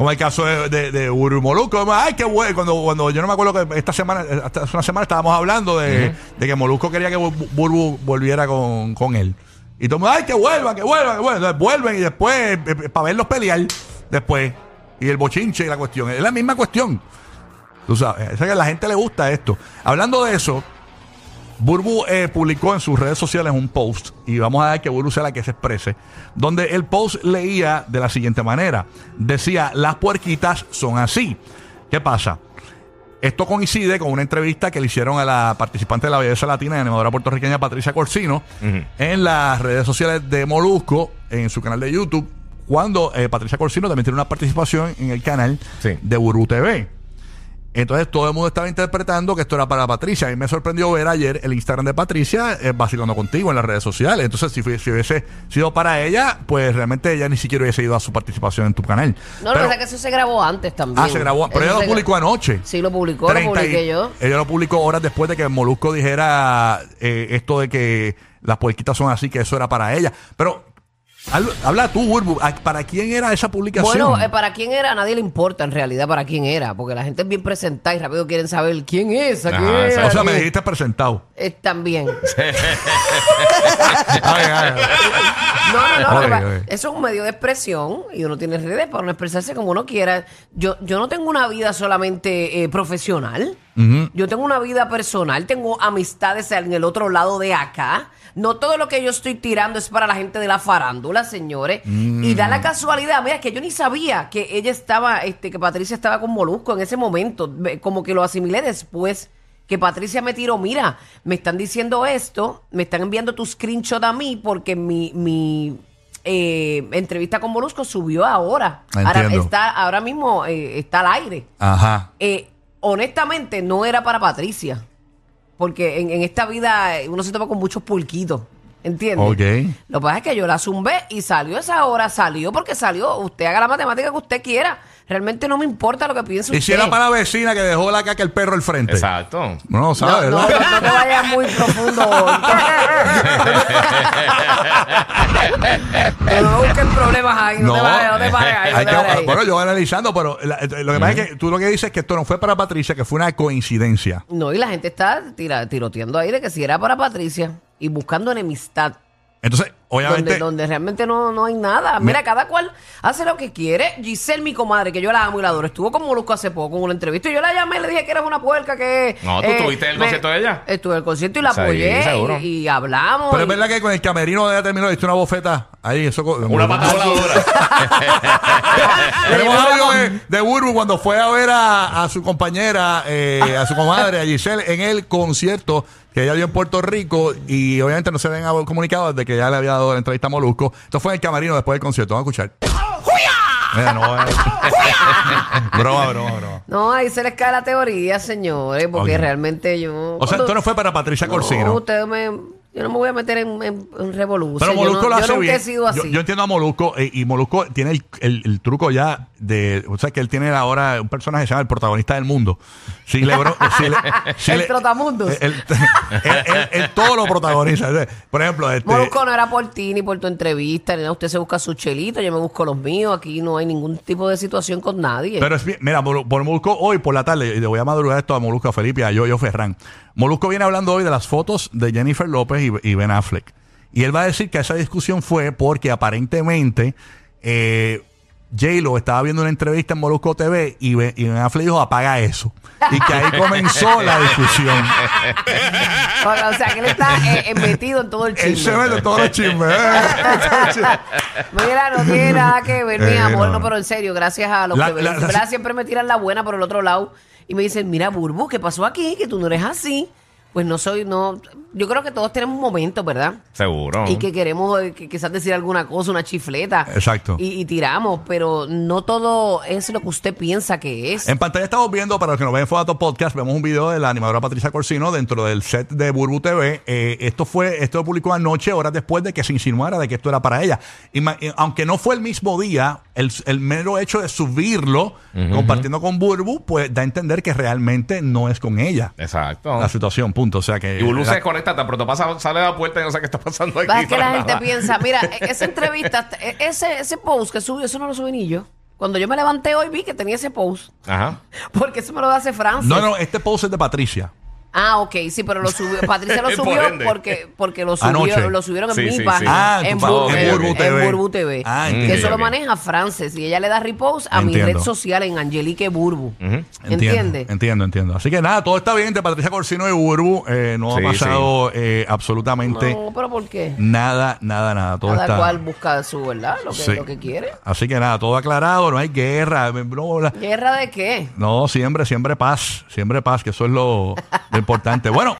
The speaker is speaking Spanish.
Como el caso de, de, de Uru Molusco. Ay, qué bueno. Cuando, cuando yo no me acuerdo que esta semana, hasta hace una semana estábamos hablando de, de que Molusco quería que Bu- Burbu volviera con, con él. Y todo el mundo, ay, que vuelvan, que vuelvan, que. Entonces vuelven y después, para verlos pelear, después. Y el bochinche y la cuestión. Es la misma cuestión. Tú sabes, es que a la gente le gusta esto. Hablando de eso, Burbu eh, publicó en sus redes sociales un post, y vamos a ver que Burbu sea la que se exprese, donde el post leía de la siguiente manera. Decía, las puerquitas son así. ¿Qué pasa? Esto coincide con una entrevista que le hicieron a la participante de la belleza latina y animadora puertorriqueña Patricia Corsino en las redes sociales de Molusco, en su canal de YouTube, cuando eh, Patricia Corsino también tiene una participación en el canal Sí. de Burbu TV. Entonces todo el mundo estaba interpretando que esto era para Patricia. A mí me sorprendió ver ayer el Instagram de Patricia eh, vacilando contigo en las redes sociales. Entonces, si, hubiese sido para ella, pues realmente ella ni siquiera hubiese ido a su participación en tu canal. No, lo que Pero- pasa es que eso se grabó antes también. Ah, se grabó. Pero Eso ella lo publicó gra- anoche. Sí, lo publicó, lo 30 y- publiqué yo. Ella lo publicó horas después de que Molusco dijera eh, esto de que las puerquitas son así, que eso era para ella. Pero habla, tú, Burbu, ¿a- ¿para quién era esa publicación? Bueno, eh, para quién era, a nadie le importa en realidad para quién era, porque la gente es bien presentada y rápido quieren saber quién es, a quién Ajá, era, exacto. o sea, me dijiste presentado. Eh, también. No, no, no. Oye, oye. Eso es un medio de expresión y uno tiene redes para uno expresarse como uno quiera. Yo, yo no tengo una vida solamente eh, profesional. Yo tengo una vida personal, tengo amistades en el otro lado de acá. No todo lo que yo estoy tirando es para la gente de la farándula, señores. Y da la casualidad, mira, que yo ni sabía que ella estaba, este, que Patricia estaba con Molusco en ese momento. Me- Como que lo asimilé después que Patricia me tiró, mira, me están diciendo esto, me están enviando tu screenshot a mí porque mi, mi eh, entrevista con Molusco subió ahora. Ahora, Entiendo. está, ahora mismo eh, está al aire. Ajá. Eh, honestamente, no era para Patricia. Porque en, en esta vida eh, uno se toma con muchos pulquitos. ¿Entiendes? Ok. Lo que pasa es que yo la zumbé y salió esa hora, salió porque salió. Usted haga la matemática que usted quiera. Realmente no me importa lo que piense Y usted. si era para la vecina que dejó la caca el perro al frente. Exacto. No, ¿sabes? no, no, ¿verdad? no te vayas muy profundo. Pero no busques problemas ahí, no, te vayas, no te vayas ahí, no hay te que- vayas ahí. bueno, yo voy analizando, pero la- eh, lo que pasa es que tú lo que dices es que esto no fue para Patricia, que fue una coincidencia. No, y la gente está tira- tiroteando ahí de que si era para Patricia y buscando enemistad. Entonces, obviamente, Donde, donde realmente no, no hay nada. Mira, cada cual hace lo que quiere. Giselle, mi comadre, que yo la amo y la adoro, estuvo con Molusco hace poco en una entrevista y yo la llamé y le dije que eras una puerca que... No, ¿tú estuviste en el me- concierto de ella? Estuve en el concierto y la Sí, apoyé y, y hablamos. pero y- es verdad que con el camerino de ella terminó, le diste una bofeta. Ahí, eso. Una pata voladora. Tenemos de, de Burbu cuando fue a ver a, a su compañera, eh, a su comadre, a Giselle, en el concierto que ella dio en Puerto Rico y obviamente no se habían comunicado desde que ya le había dado la entrevista a Molusco. Esto fue en el camerino después del concierto. Vamos a escuchar. Mira, no, eh. broma, broma, broma. No, ahí se les cae la teoría, señores, porque Ok. realmente yo... O sea, esto no fue para Patricia No, Corsino. ustedes me... Yo no me voy a meter en, en, en revolución. Pero Molusco yo no, lo yo hace nunca bien. he sido así. Yo, yo entiendo a Molusco eh, y Molusco tiene el, el- el truco ya de, o sea que él tiene ahora un personaje que se llama el protagonista del mundo. Si Lebron, si le- si El le- trotamundos. Él, él- él- él todo lo protagoniza. Por ejemplo, este, Molusco no era por ti ni por tu entrevista, ni nada. Usted se busca su chelito, yo me busco los míos. Aquí no hay ningún tipo de situación con nadie. Pero es bien, mira, por Molusco hoy por la tarde, y le voy a madrugar esto a Molusco, a Felipe, a Yoyo Ferran. Molusco viene hablando hoy de las fotos de Jennifer López y, y Ben Affleck. Y él va a decir que esa discusión fue porque aparentemente eh, J-Lo estaba viendo una entrevista en Molusco TV y Ben, y Ben Affleck dijo apaga eso. Y que ahí comenzó la discusión. o sea, que él está eh, eh, metido en todo el Él se chisme. mete todos los chismes. ¿eh? Mira, no tiene nada que ver, mi Eh, amor. no. No, pero en serio, gracias a los La- que la- la- siempre me tiran la buena por el otro lado y me dicen, mira, Burbu, ¿qué pasó aquí? Que tú no eres así. Pues no soy, no. Yo creo que todos tenemos momentos, ¿verdad? Seguro. Y que queremos eh, que quizás decir alguna cosa, una chifleta. Exacto. Y, y tiramos, pero no todo es lo que usted piensa que es. En pantalla estamos viendo, para los que nos ven en Fodato Podcast, vemos un video de la animadora Patricia Corsino dentro del set de Burbu TV. Eh, esto fue, esto lo publicó anoche, horas después de que se insinuara de que esto era para ella. Ima- eh, aunque no fue el mismo día, el, el mero hecho de subirlo, compartiendo con Burbu, pues da a entender que realmente no es con ella Exacto. la situación, punto. O sea que. Y Bulu se desconecta, tan pronto pasa, sale a la puerta y no sé qué está pasando aquí. Va, es que para la gente piensa, mira, e- esa entrevista, e- ese, ese post que subió, eso no lo subí ni yo. Cuando yo me levanté hoy vi que tenía ese post. Ajá. Porque eso me lo hace Francis. No, no, este post es de Patricia. Ah, ok, sí, pero lo subió. Patricia lo Por subió ende. porque, porque lo, subió, lo subieron en Sí, mi sí. Ah, en, tu Burbu, en en Burbu TV. Burbu TV. Ah, que entiendo. eso lo ok. maneja Frances y ella le da repost a mi Entiendo. red social en Angelique Burbu. ¿Entiendes? Entiendo, entiendo. Así que nada, todo está bien entre Patricia Corsino y Burbu. Eh, no Sí, ha pasado eh, absolutamente No, pero ¿por qué? nada, nada, nada. Todo Cada está. cual busca su verdad, lo que, Sí. lo que quiere. Así que nada, todo aclarado, no hay guerra. No, la- ¿Guerra de qué? no, siempre, siempre paz, siempre paz, que eso es lo, lo importante. Bueno.